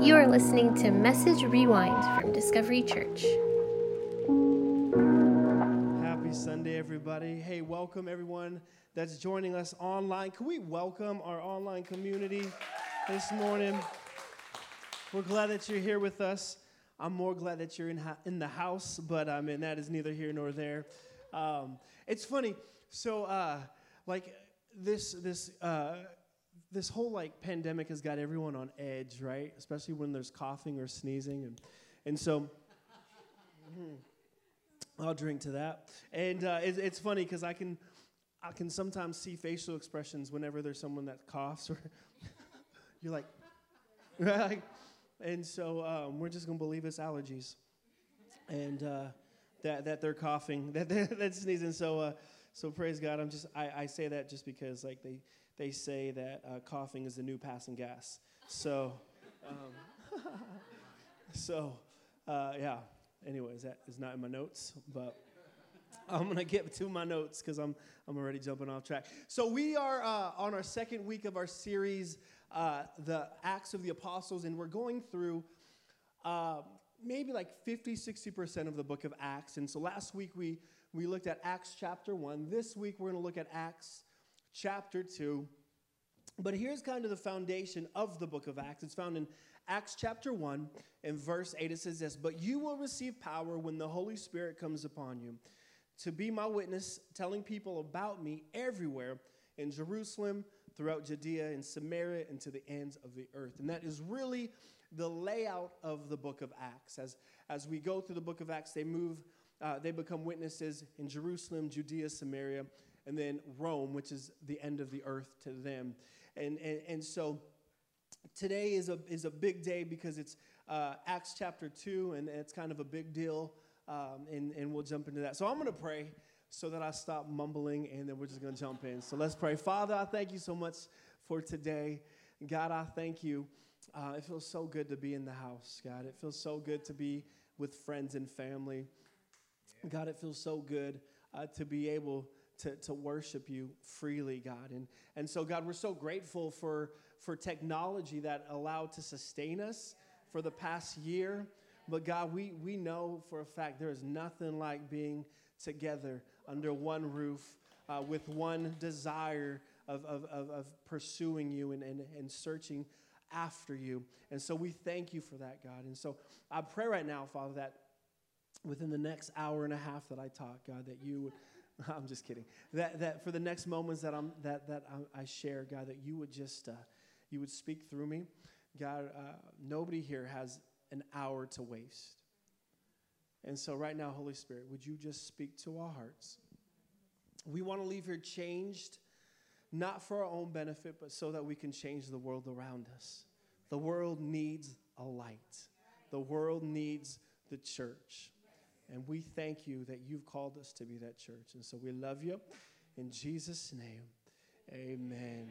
You are listening to Message Rewind from Discovery Church. Happy Sunday, everybody. Hey, welcome everyone that's joining us online. Can we welcome our online community this morning? We're glad that you're here with us. I'm more glad that you're in, ha- in the house, but I mean, that is neither here nor there. Um, it's funny. So, uh, like, this, this, uh, this whole like pandemic has got everyone on edge, right? Especially when there's coughing or sneezing, and and so. hmm, I'll drink to that. And uh, it, it's funny because I can, I can sometimes see facial expressions whenever there's someone that coughs, or you're like, right? And so um, we're just gonna believe it's allergies, and uh, that that they're coughing, that they're, that's sneezing. So uh, so praise God. I'm just I, I say that just because like they they say that uh, coughing is the new passing gas. So um, so uh, yeah. Anyways, that is not in my notes, but. I'm gonna get to my notes because I'm I'm already jumping off track. So we are uh, on our second week of our series, uh, the Acts of the Apostles, and we're going through uh, maybe like 50, 60 percent of the book of Acts. And so last week we we looked at Acts chapter one. This week we're gonna look at Acts chapter two. But here's kind of the foundation of the book of Acts. It's found in Acts chapter 1 and verse 8. It says this But you will receive power when the Holy Spirit comes upon you to be my witness, telling people about me everywhere in Jerusalem, throughout Judea and Samaria, and to the ends of the earth. And that is really the layout of the book of Acts. As, as we go through the book of Acts, they move, uh, they become witnesses in Jerusalem, Judea, Samaria, and then Rome, which is the end of the earth to them. And, and, and so today is a, is a big day because it's uh, Acts chapter 2, and it's kind of a big deal. Um, and, and we'll jump into that. So I'm going to pray so that I stop mumbling, and then we're just going to jump in. So let's pray. Father, I thank you so much for today. God, I thank you. Uh, it feels so good to be in the house, God. It feels so good to be with friends and family. God, it feels so good uh, to be able to, to worship you freely, God. And, and so, God, we're so grateful for, for technology that allowed to sustain us for the past year. But God, we, we know for a fact there is nothing like being together under one roof uh, with one desire of, of, of, of pursuing you and, and, and searching after you. And so we thank you for that, God. And so I pray right now, Father, that within the next hour and a half that I talk, God, that you would. I'm just kidding. That, that for the next moments that, I'm, that, that I, I share, God, that you would just, uh, you would speak through me. God, uh, nobody here has an hour to waste. And so, right now, Holy Spirit, would you just speak to our hearts? We want to leave here changed, not for our own benefit, but so that we can change the world around us. The world needs a light, the world needs the church. And we thank you that you've called us to be that church. And so, we love you. In Jesus' name, amen.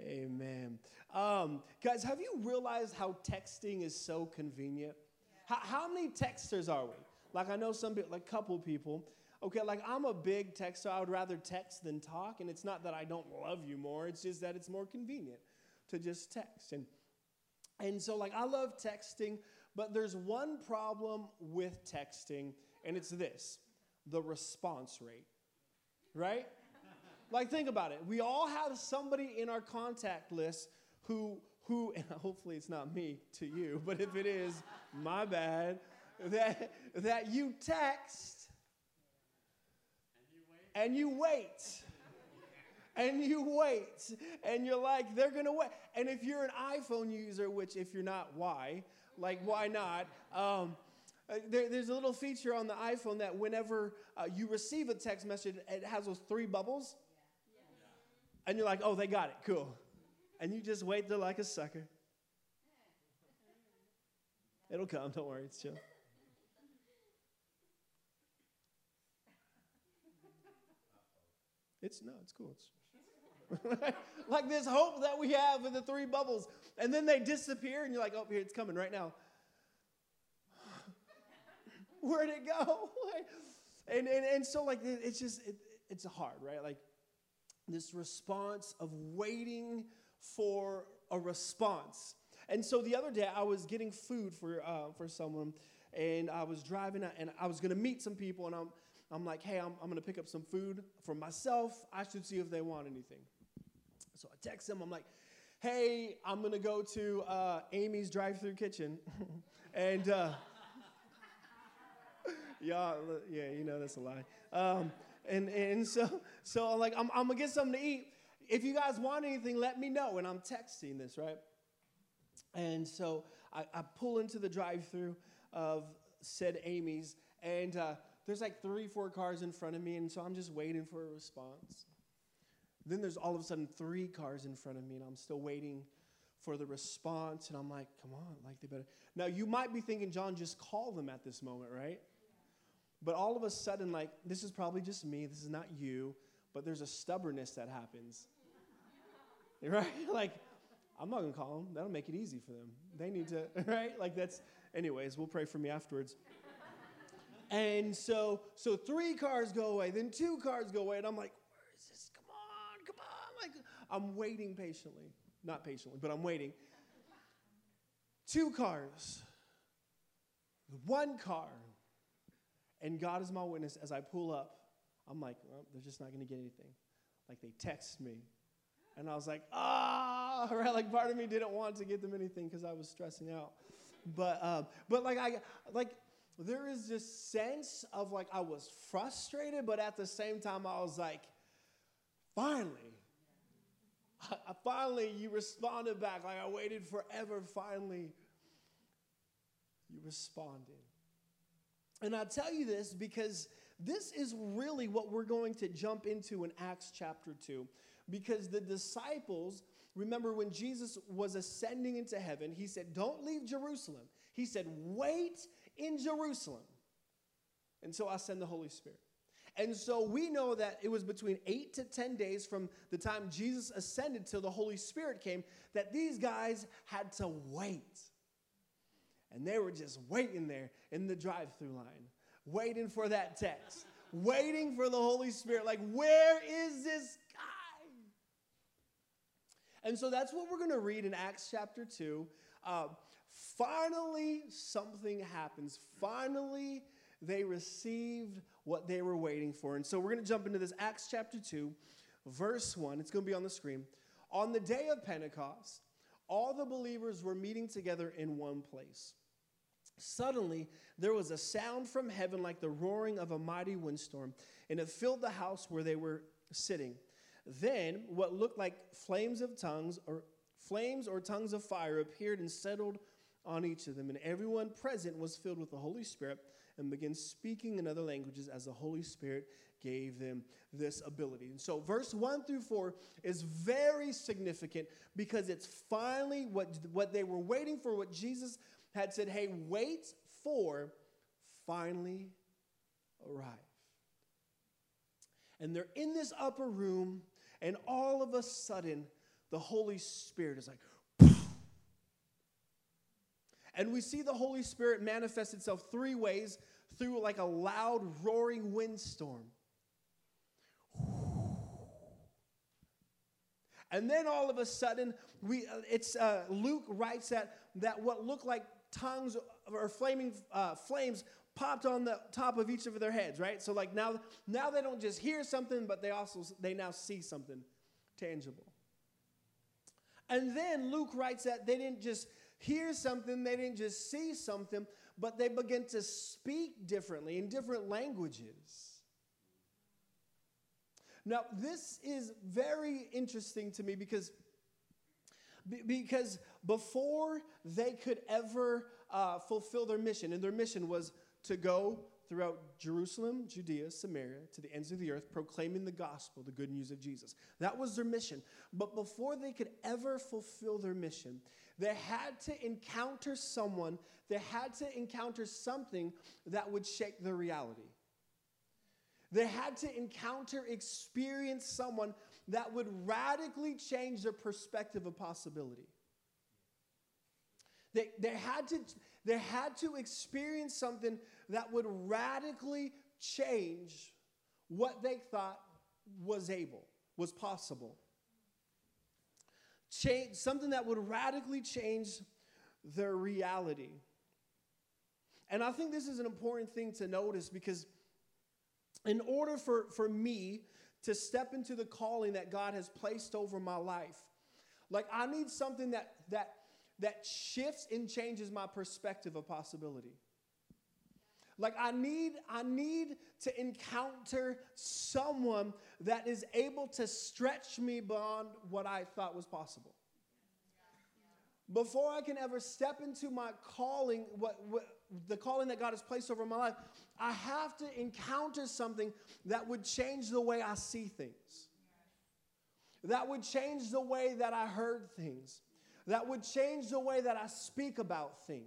Amen. Um, guys, have you realized how texting is so convenient? How, how many texters are we? Like, I know some people, like, a couple people. Okay, like, I'm a big texter. I would rather text than talk. And it's not that I don't love you more, it's just that it's more convenient to just text. And, and so, like, I love texting, but there's one problem with texting, and it's this the response rate, right? Like, think about it. We all have somebody in our contact list who, who, and hopefully it's not me to you, but if it is, my bad, that, that you text and you wait. And you wait. And you're like, they're to wait. And if you're an iPhone user, which if you're not, why? Like, why not? Um, uh, there, there's a little feature on the iPhone that whenever uh, you receive a text message, it has those three bubbles. And you're like, oh, they got it, cool. And you just wait there like a sucker. It'll come, don't worry, it's chill. It's no, it's cool. It's like this hope that we have with the three bubbles, and then they disappear, and you're like, oh, here it's coming right now. Where'd it go? and, and and so like it's just it, it's hard, right? Like this response of waiting for a response. And so the other day, I was getting food for, uh, for someone, and I was driving, and I was to meet some people, and I'm, I'm like, hey, I'm, I'm to pick up some food for myself. I should see if they want anything. So I text them, I'm like, hey, I'm to go to uh, Amy's drive through kitchen. and, uh, yeah, yeah, you know that's a lie. Um, and, and so, so I'm like, I'm, I'm to get something to eat. If you guys want anything, let me know. And I'm texting this, right? And so I, I pull into the drive through of said Amy's, and uh, there's like three, four cars in front of me, and so I'm just waiting for a response. Then there's all of a sudden three cars in front of me, and I'm still waiting for the response, and I'm like, come on, like they better. Now, you might be thinking, John, just call them at this moment, right? But all of a sudden, like, this is probably just me, this is not you, but there's a stubbornness that happens. right? Like, I'm not gonna call them. That'll make it easy for them. They need to, right? Like that's. Anyways, we'll pray for me afterwards. and so, so three cars go away, then two cars go away, and I'm like, where is this? Come on, come on! Like I'm waiting patiently, not patiently, but I'm waiting. Two cars, one car, and God is my witness. As I pull up, I'm like, well, they're just not gonna get anything. Like they text me and I was like, ah, right? Like part of me didn't want to get them anything because I was stressing out. But, um, but like I, like there is this sense of like I was frustrated, but at the same time I was like, finally, I, finally you responded back. Like I waited forever. Finally, you responded. And I tell you this because this is really what we're going to jump into in Acts chapter 2 because the disciples, remember when Jesus was ascending into heaven, he said, Don't leave Jerusalem. He said, Wait in Jerusalem until I send the Holy Spirit. And so we know that it was between eight to 10 days from the time Jesus ascended till the Holy Spirit came that these guys had to wait. And they were just waiting there in the drive through line, waiting for that text, waiting for the Holy Spirit. Like, where is this guy? and so that's what we're going to read in Acts chapter 2. Uh, finally, something happens. Finally, they received what they were waiting for. And so we're going to jump into this Acts chapter 2, verse 1. It's going to be on the screen. On the day of Pentecost, all the believers were meeting together in one place. Suddenly, there was a sound from heaven like the roaring of a mighty windstorm, and it filled the house where they were sitting. Then what looked like flames of tongues or flames or tongues of fire appeared and settled on each of them, and everyone present was filled with the Holy Spirit and began speaking in other languages as the Holy Spirit gave them this ability. And so, verse 1 through 4 is very significant because it's finally what, what they were waiting for, what Jesus had said, hey, wait for, finally arrive. And they're in this upper room and all of a sudden, the Holy Spirit is like, and we see the Holy Spirit manifest itself three ways through like a loud, roaring windstorm. And then all of a sudden, we, uh, it's, uh, Luke writes that, that what looked like tongues or flaming uh, flames popped on the top of each of their heads, right? So like now, now they don't just hear something, but they also they now see something tangible. And then Luke writes that they didn't just hear something, they didn't just see something, but they began to speak differently in different languages. Now, this is very interesting to me because, because before they could ever uh, fulfill their mission, and their mission was to go throughout Jerusalem, Judea, Samaria, to the ends of the earth, proclaiming the gospel, the good news of Jesus. That was their mission. But before they could ever fulfill their mission, they had to encounter someone, they had to encounter something that would shake their reality. They had to encounter, experience someone that would radically change their perspective of possibility. They, they, had to, they had to experience something that would radically change what they thought was able, was possible. Change, something that would radically change their reality. And I think this is an important thing to notice because, in order for, for me to step into the calling that God has placed over my life, like I need something that, that, that shifts and changes my perspective of possibility. Like I need I need to encounter someone that is able to stretch me beyond what I thought was possible. Before I can ever step into my calling, what, what the calling that God has placed over my life, I have to encounter something that would change the way I see things. That would change the way that I heard things. That would change the way that I speak about things.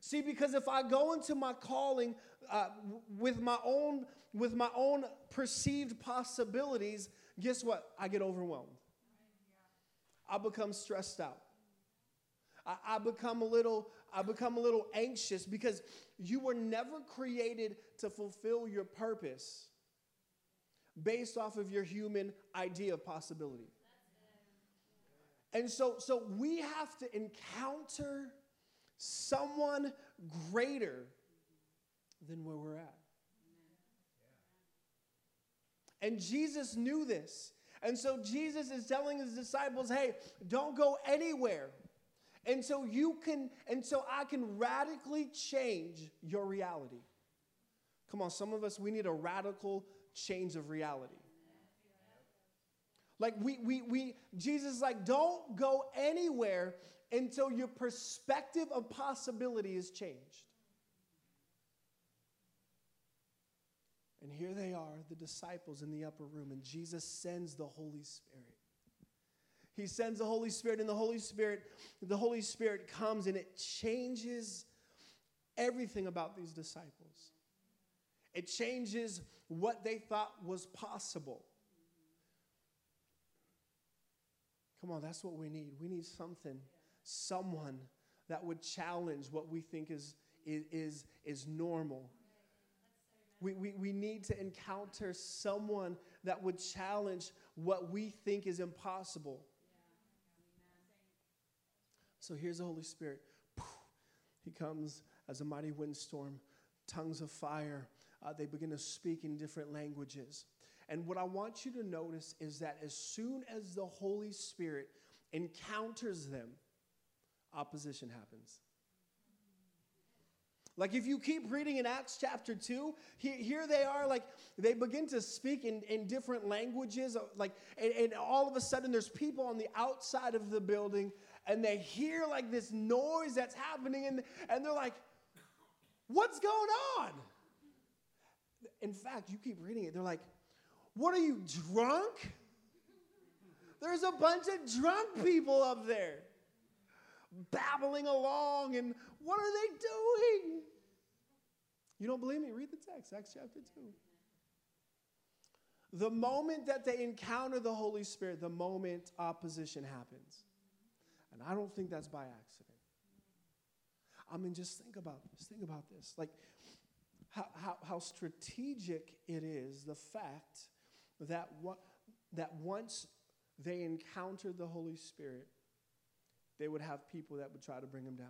See, because if I go into my calling uh, with my own with my own perceived possibilities, guess what? I get overwhelmed. I become stressed out. I, I become a little I become a little anxious because you were never created to fulfill your purpose based off of your human idea of possibility. And so, so we have to encounter someone greater than where we're at. And Jesus knew this. And so Jesus is telling his disciples, hey, don't go anywhere until you can, until I can radically change your reality. Come on, some of us, we need a radical change of reality. Like we, we, we, Jesus is like, don't go anywhere until your perspective of possibility is changed. And here they are, the disciples in the upper room, and Jesus sends the Holy Spirit. He sends the Holy Spirit, and the Holy Spirit, the Holy Spirit comes and it changes everything about these disciples. It changes what they thought was possible. Come on, that's what we need. We need something someone that would challenge what we think is, is, is normal. We, we, we need to encounter someone that would challenge what we think is impossible. So here's the Holy Spirit. He comes as a mighty windstorm, tongues of fire. Uh, they begin to speak in different languages. And what I want you to notice is that as soon as the Holy Spirit encounters them, opposition happens. Like if you keep reading in Acts chapter 2, here, here they are, like they begin to speak in, in different languages, like, and, and all of a sudden there's people on the outside of the building and they hear like this noise that's happening and, and they're like, what's going on? In fact, you keep reading it, they're like, what are you, drunk? There's a bunch of drunk people up there babbling along, and what are they doing? You don't believe me? Read the text, Acts chapter 2. The moment that they encounter the Holy Spirit, the moment opposition happens. And I don't think that's by accident. I mean, just think about this. Think about this. Like, how, how, how strategic it is the fact that, what, that once they encountered the Holy Spirit, they would have people that would try to bring them down.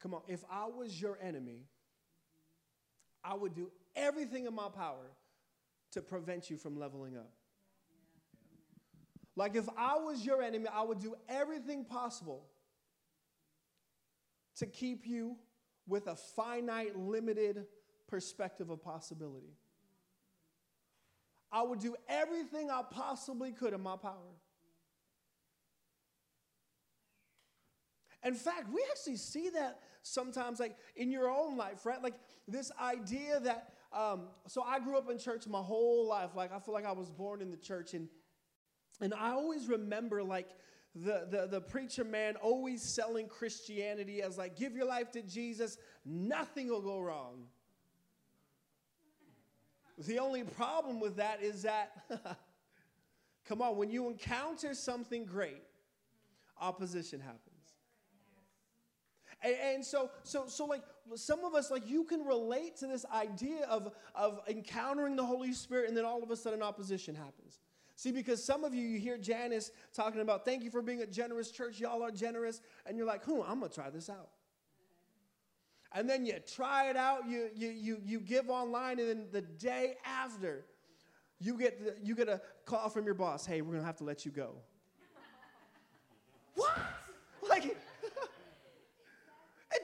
Come on, if I was your enemy, I would do everything in my power to prevent you from leveling up. Like if I was your enemy, I would do everything possible to keep you with a finite, limited perspective of possibility. I would do everything I possibly could in my power In fact, we actually see that sometimes, like in your own life, right? Like this idea that, um, so I grew up in church my whole life. Like I feel like I was born in the church, and and I always remember like the, the, the preacher man always selling Christianity as like, give your life to Jesus, nothing will go wrong. The only problem with that is that, come on, when you encounter something great, opposition happens. And, and, so, so, so like some of us, like you can relate to this idea of, of encountering the Holy Spirit and then all of a sudden opposition happens. See, because some of you, you hear Janice talking about, thank you for being a generous church. Y'all are generous. And you're like, hmm, I'm going to try this out. And then you try it out, you, you, you, you give online, and then the day after, you get, the, you get a call from your boss hey, we're going to have to let you go. what? Like, it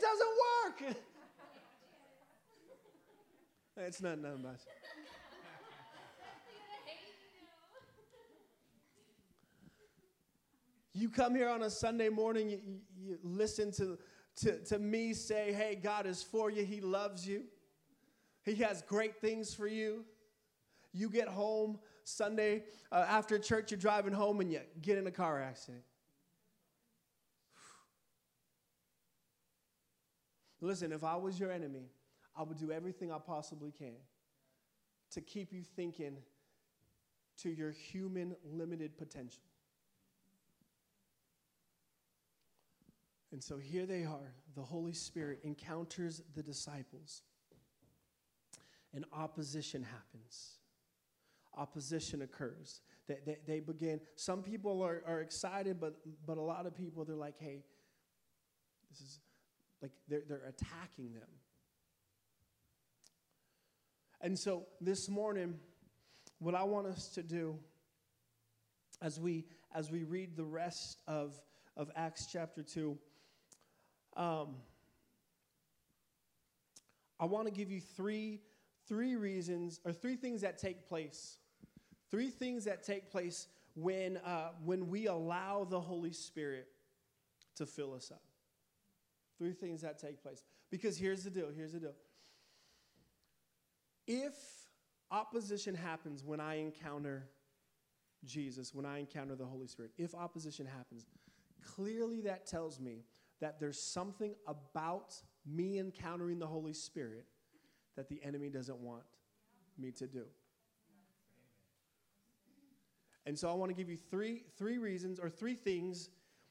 doesn't work. it's not nothing much. You come here on a Sunday morning, you, you, listen to, to, to me say, hey, God is for you, He loves you, He has great things for you. You get home Sunday uh, after church, you're driving home and you get in a car accident. Listen, if I was your enemy, I would do everything I possibly can to keep you thinking to your human limited potential. And so here they are. The Holy Spirit encounters the disciples, and opposition happens. Opposition occurs. They, they, they begin, some people are, are excited, but, but a lot of people, they're like, hey, this is like they're, they're attacking them. And so this morning, what I want us to do as we as we read the rest of, of Acts chapter 2 um, I want to give you three, three reasons or three things that take place. Three things that take place when, uh, when we allow the Holy Spirit to fill us up. Three things that take place. Because here's the deal here's the deal. If opposition happens when I encounter Jesus, when I encounter the Holy Spirit, if opposition happens, clearly that tells me that there's something about me encountering the Holy Spirit that the enemy doesn't want me to do. And so I want to give you three, three reasons or three things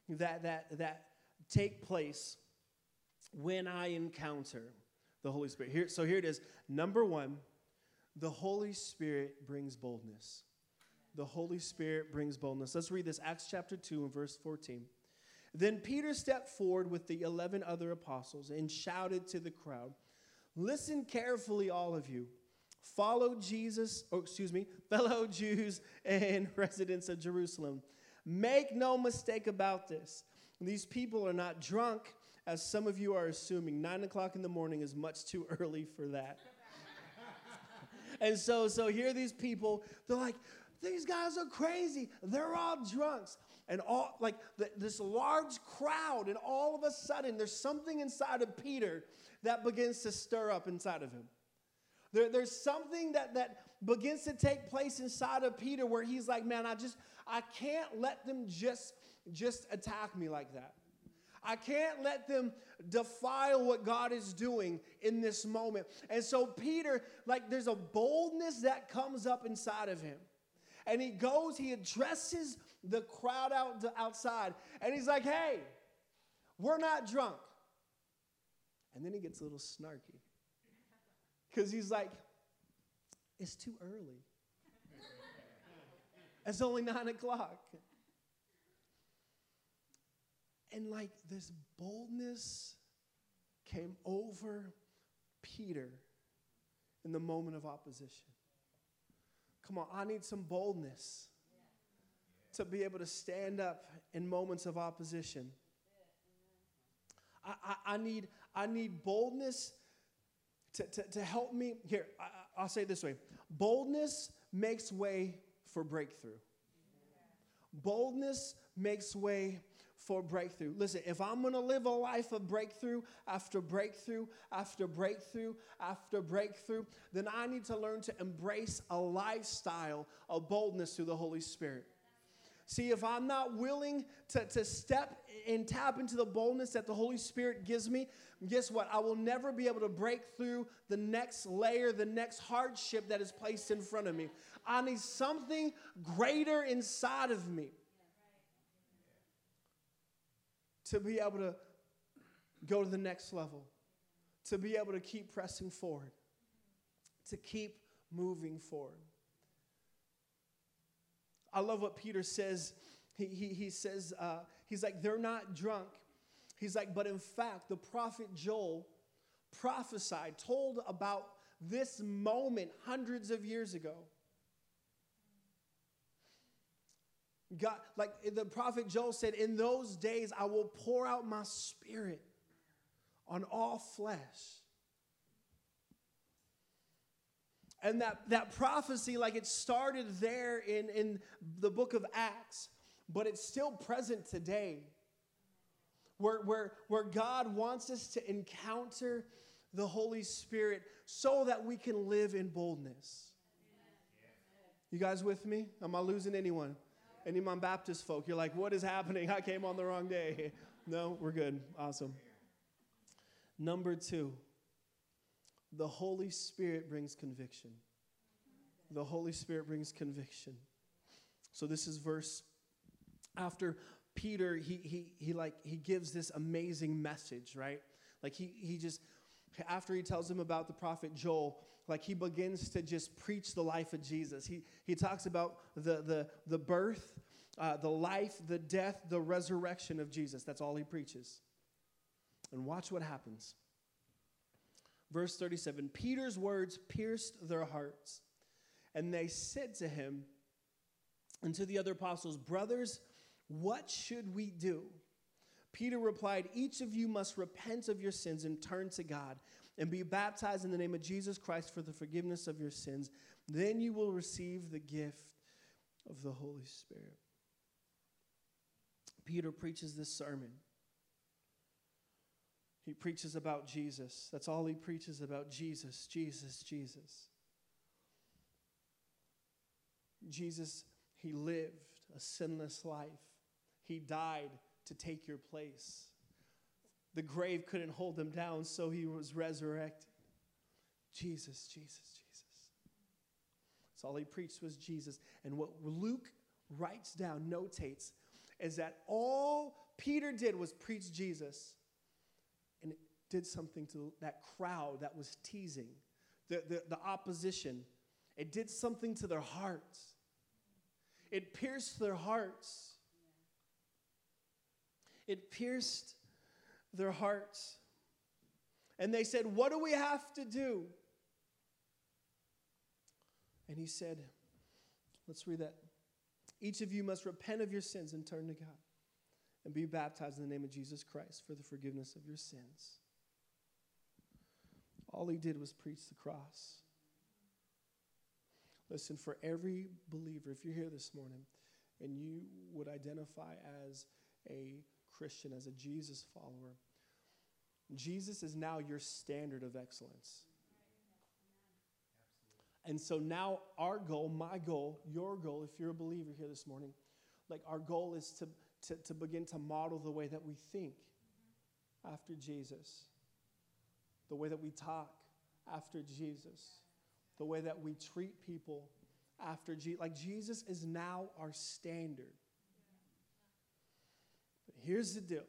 that, that, that take place when I encounter the Holy Spirit. Here, so here it is. Number one, the Holy Spirit brings boldness. The Holy Spirit brings boldness. Let's read this Acts chapter 2 and verse 14. Then Peter stepped forward with the 11 other apostles and shouted to the crowd Listen carefully, all of you. Follow Jesus, or excuse me, fellow Jews and residents of Jerusalem. Make no mistake about this. These people are not drunk, as some of you are assuming. Nine o'clock in the morning is much too early for that. and so, so here these people, they're like, these guys are crazy. They're all drunks and all like the, this large crowd, and all of a sudden there's something inside of Peter that begins to stir up inside of him. There, there's something that that begins to take place inside of Peter where he's like, man, I just I can't let them just just attack me like that. I can't let them defile what God is doing in this moment. And so, Peter, like, there's a boldness that comes up inside of him. And he goes, he addresses the crowd out outside, and he's like, hey, we're not drunk. And then he gets a little snarky because he's like, it's too early. it's only nine o'clock. And like this boldness came over Peter in the moment of opposition. Come on, I need some boldness to be able to stand up in moments of opposition. I, I, I need, I need boldness to, to, to help me. Here, I, I'll say it this way boldness makes way for breakthrough. Boldness makes way for breakthrough. Listen, if I'm gonna live a life of breakthrough after breakthrough after breakthrough after breakthrough, then I need to learn to embrace a lifestyle of boldness through the Holy Spirit. See, if I'm not willing to, to step and tap into the boldness that the Holy Spirit gives me, guess what? I will never be able to break through the next layer, the next hardship that is placed in front of me. I need something greater inside of me. to be able to go to the next level, to be able to keep pressing forward, to keep moving forward. I love what Peter says. He, he, he says, uh, he's like, they're not drunk. He's like, but in fact, the prophet Joel prophesied, told about this moment hundreds of years ago. God, like the prophet Joel said, in those days I will pour out my spirit on all flesh. And that, that prophecy, like it started there in, in the book of Acts, but it's still present today. Where, where, where God wants us to encounter the Holy Spirit so that we can live in boldness. You guys with me? Am I losing anyone? Any of my Baptist folk, you're like, what is happening? I came on the wrong day. No, we're good. Awesome. Number two, the Holy Spirit brings conviction. The Holy Spirit brings conviction. So this is verse after Peter, he, he, he like he gives this amazing message, right? Like he, he just after he tells him about the prophet Joel, like he begins to just preach the life of Jesus. He, he talks about the, the, the birth, uh, the life, the death, the resurrection of Jesus. That's all he preaches. And watch what happens. Verse 37 Peter's words pierced their hearts, and they said to him and to the other apostles, Brothers, what should we do? Peter replied, Each of you must repent of your sins and turn to God and be baptized in the name of Jesus Christ for the forgiveness of your sins. Then you will receive the gift of the Holy Spirit. Peter preaches this sermon. He preaches about Jesus. That's all he preaches about Jesus, Jesus, Jesus. Jesus, he lived a sinless life. He died to take your place. The grave couldn't hold him down, so he was resurrected. Jesus, Jesus, Jesus. That's all he preached was Jesus. And what Luke writes down, notates, is that all Peter did was preach Jesus. Did something to that crowd that was teasing, the, the, the opposition. It did something to their hearts. It pierced their hearts. It pierced their hearts. And they said, What do we have to do? And he said, Let's read that. Each of you must repent of your sins and turn to God and be baptized in the name of Jesus Christ for the forgiveness of your sins. All he did was preach the cross. Listen, for every believer, if you're here this morning and you would identify as a Christian, as a Jesus follower, Jesus is now your standard of excellence. And so now our goal, my goal, your goal, if you're a believer here this morning, like our goal is to, to, to begin to model the way that we think after Jesus, the way that we talk after Jesus, the way that we treat people after Jesus. Like Jesus is now our standard. But here's the deal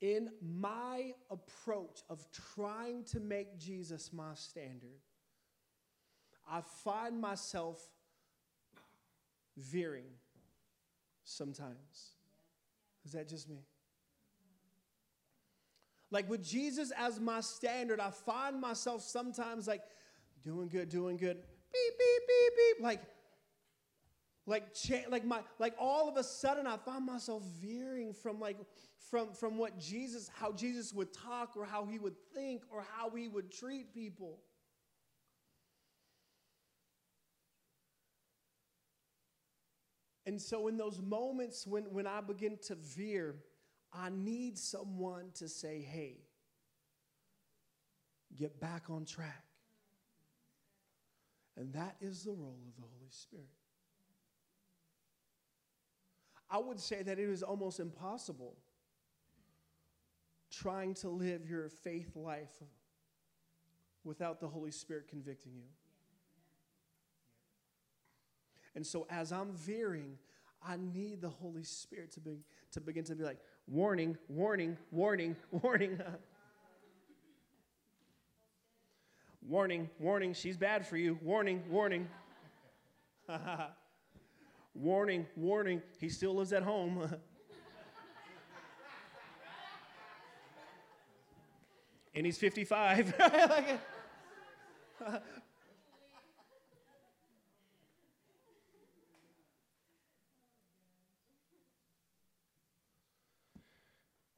in my approach of trying to make Jesus my standard, I find myself veering sometimes. Is that just me? Like with Jesus as my standard, I find myself sometimes like doing good, doing good, beep, beep, beep, beep. Like, like, cha- like my, like all of a sudden, I find myself veering from like, from from what Jesus, how Jesus would talk, or how he would think, or how he would treat people. And so, in those moments when, when I begin to veer, I need someone to say, hey, get back on track. And that is the role of the Holy Spirit. I would say that it is almost impossible trying to live your faith life without the Holy Spirit convicting you. And so as I'm veering, I need the Holy Spirit to, be, to begin to be like, warning, warning, warning, warning. warning, warning, she's bad for you. Warning, warning. Warning, warning, he still lives at home. and he's 55.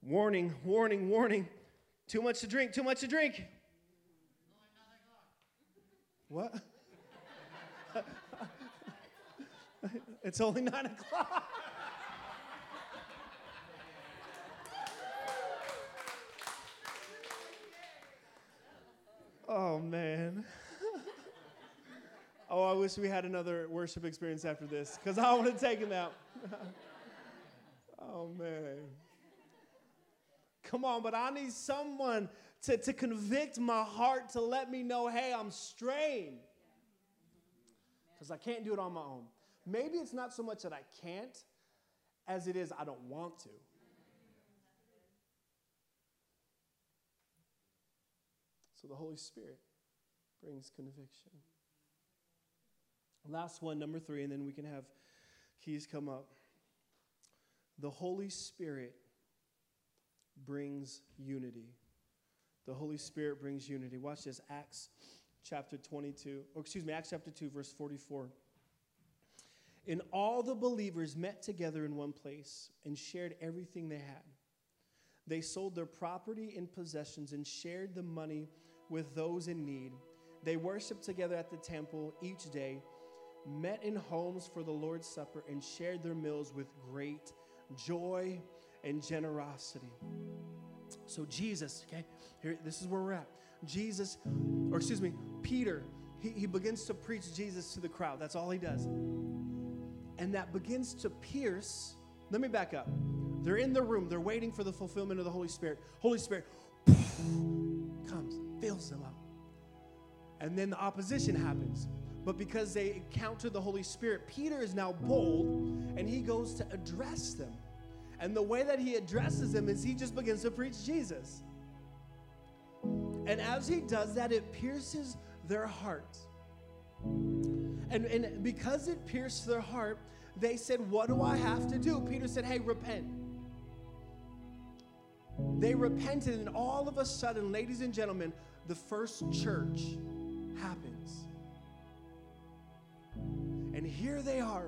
Warning, warning, warning. Too much to drink, too much to drink. What? it's only nine o'clock. oh, man. oh, I wish we had another worship experience after this because I would have taken that. oh, man. Come on, but I need someone to, to convict my heart to let me know, hey, I'm strained. Because I can't do it on my own. Maybe it's not so much that I can't as it is I don't want to. So the Holy Spirit brings conviction. Last one, number three, and then we can have keys come up. The Holy Spirit brings unity. The Holy Spirit brings unity. Watch this Acts chapter 22, or excuse me, Acts chapter 2, verse 44. And all the believers met together in one place and shared everything they had. They sold their property and possessions and shared the money with those in need. They worshiped together at the temple each day, met in homes for the Lord's Supper, and shared their meals with great joy and generosity. So, Jesus, okay, here, this is where we're at. Jesus, or excuse me, Peter, he, he begins to preach Jesus to the crowd. That's all he does. And that begins to pierce. Let me back up. They're in the room, they're waiting for the fulfillment of the Holy Spirit. Holy Spirit comes, fills them up. And then the opposition happens. But because they encounter the Holy Spirit, Peter is now bold and he goes to address them. And the way that he addresses them is he just begins to preach Jesus. And as he does that, it pierces their hearts. And, and because it pierced their heart, they said, What do I have to do? Peter said, Hey, repent. They repented, and all of a sudden, ladies and gentlemen, the first church happens. And here they are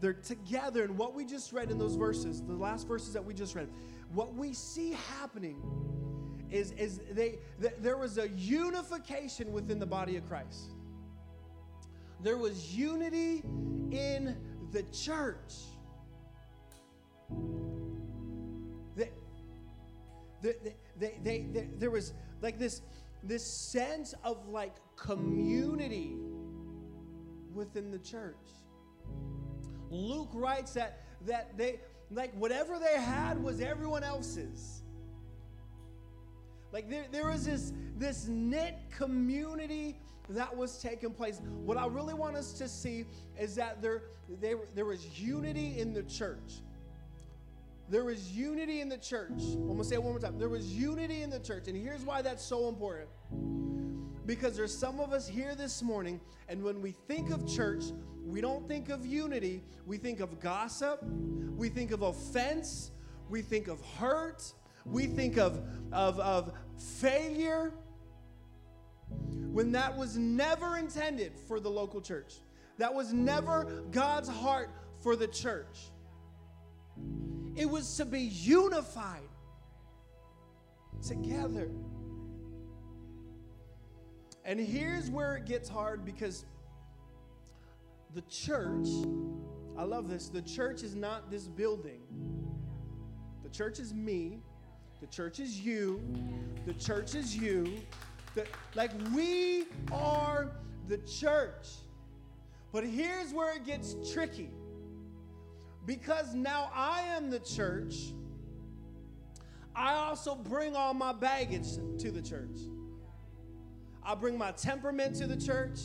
they're together. And what we just read in those verses, the last verses that we just read, what we see happening is, is they, th- there was a unification within the body of Christ. There was unity in the church. They, they, they, they, they, there was like this, this sense of like community within the church. Luke writes that, that they, like, whatever they had was everyone else's. Like, there, there was this, this knit community that was taking place. What I really want us to see is that there, they, there was unity in the church. There was unity in the church. I'm going to say it one more time. There was unity in the church. And here's why that's so important. Because there's some of us here this morning, and when we think of church, we don't think of unity, we think of gossip, we think of offense, we think of hurt, we think of, of, of failure, when that was never intended for the local church. That was never God's heart for the church. It was to be unified together. And here's where it gets hard because the church, I love this, the church is not this building. The church is me. The church is you. The church is you. The, like we are the church. But here's where it gets tricky. Because now I am the church, I also bring all my baggage to the church. I bring my temperament to the church.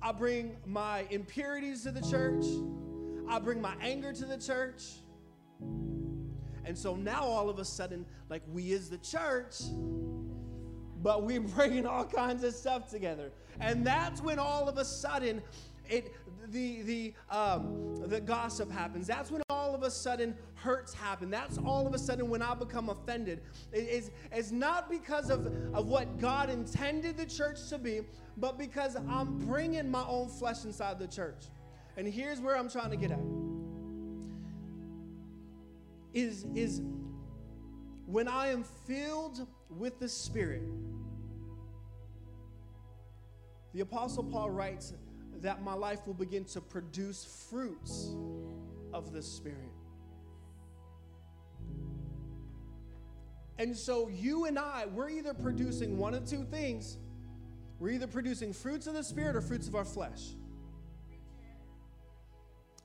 I bring my impurities to the church. I bring my anger to the church. And so now all of a sudden, like we is the church, but we're bringing all kinds of stuff together. And that's when all of a sudden, it the the um, the gossip happens. That's when all of a sudden hurts happen. That's all of a sudden when I become offended. It is it's not because of of what God intended the church to be, but because I'm bringing my own flesh inside the church. And here's where I'm trying to get at. Is is when I am filled with the Spirit. The Apostle Paul writes that my life will begin to produce fruits of the Spirit. And so, you and I, we're either producing one of two things. We're either producing fruits of the Spirit or fruits of our flesh.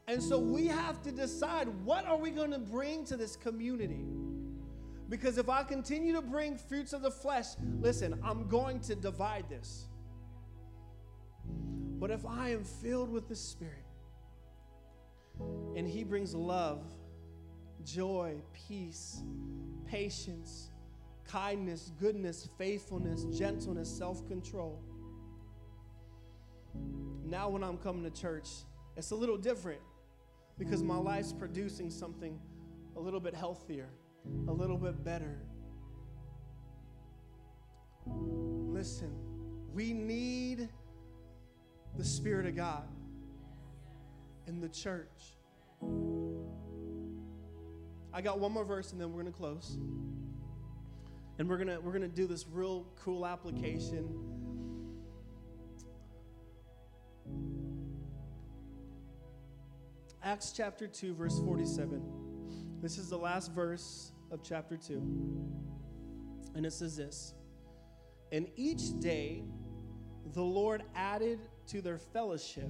And so, we have to decide what are we going to bring to this community? Because if I continue to bring fruits of the flesh, listen, I'm going to divide this. But if I am filled with the Spirit, and He brings love, joy, peace, patience, kindness, goodness, faithfulness, gentleness, self control. Now, when I'm coming to church, it's a little different because my life's producing something a little bit healthier, a little bit better. Listen, we need the Spirit of God in the church. I got one more verse and then we're going to close. And we're going to we're going to do this real cool application. Acts chapter 2 verse 47. This is the last verse of chapter 2. And it says this. And each day the Lord added to their fellowship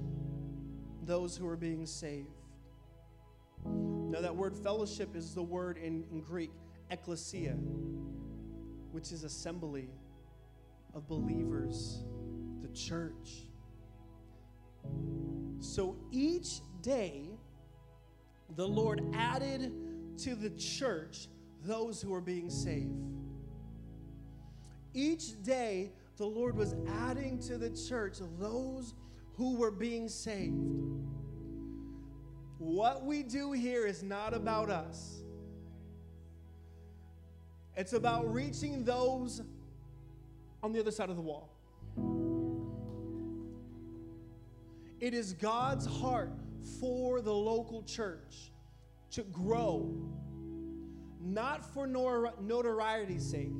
those who are being saved. Now, that word fellowship is the word in, in Greek, ecclesia, which is assembly of believers, the church. So each day, the Lord added to the church those who are being saved. Each day, the Lord was adding to the church those who were being saved. What we do here is not about us, it's about reaching those on the other side of the wall. It is God's heart for the local church to grow, not for notoriety's sake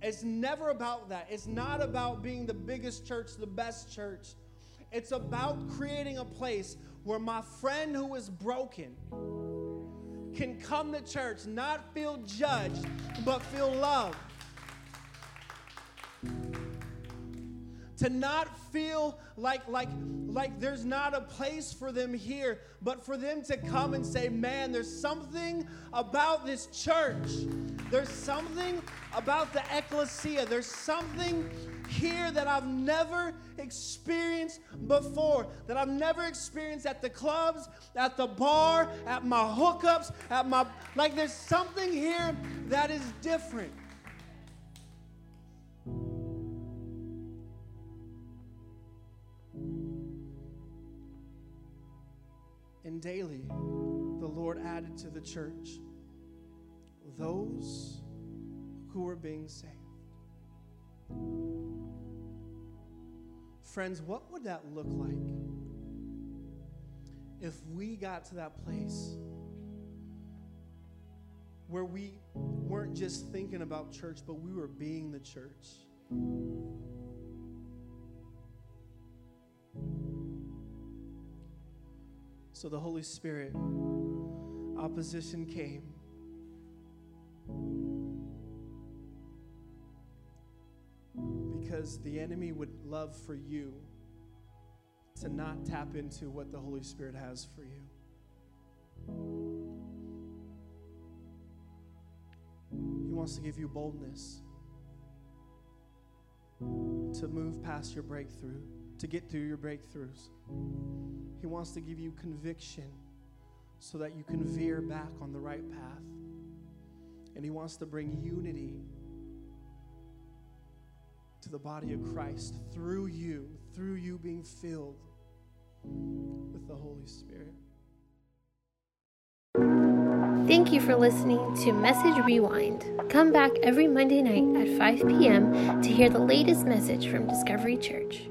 it's never about that. It's not about being the biggest church, the best church. It's about creating a place where my friend who is broken can come to church, not feel judged, but feel loved. to not feel like like like there's not a place for them here but for them to come and say man there's something about this church there's something about the ecclesia there's something here that I've never experienced before, that I've never experienced at the clubs, at the bar, at my hookups, at my like there's something here that is different. And daily, the Lord added to the church those who were being saved. Friends, what would that look like if we got to that place where we weren't just thinking about church, but we were being the church? So the Holy Spirit, opposition came. Because the enemy would love for you to not tap into what the Holy Spirit has for you. He wants to give you boldness to move past your breakthrough, to get through your breakthroughs. He wants to give you conviction so that you can veer back on the right path. And He wants to bring unity to the body of Christ through you, through you being filled with the Holy Spirit. Thank you for listening to Message Rewind. Come back every Monday night at 5 p.m. to hear the latest message from Discovery Church.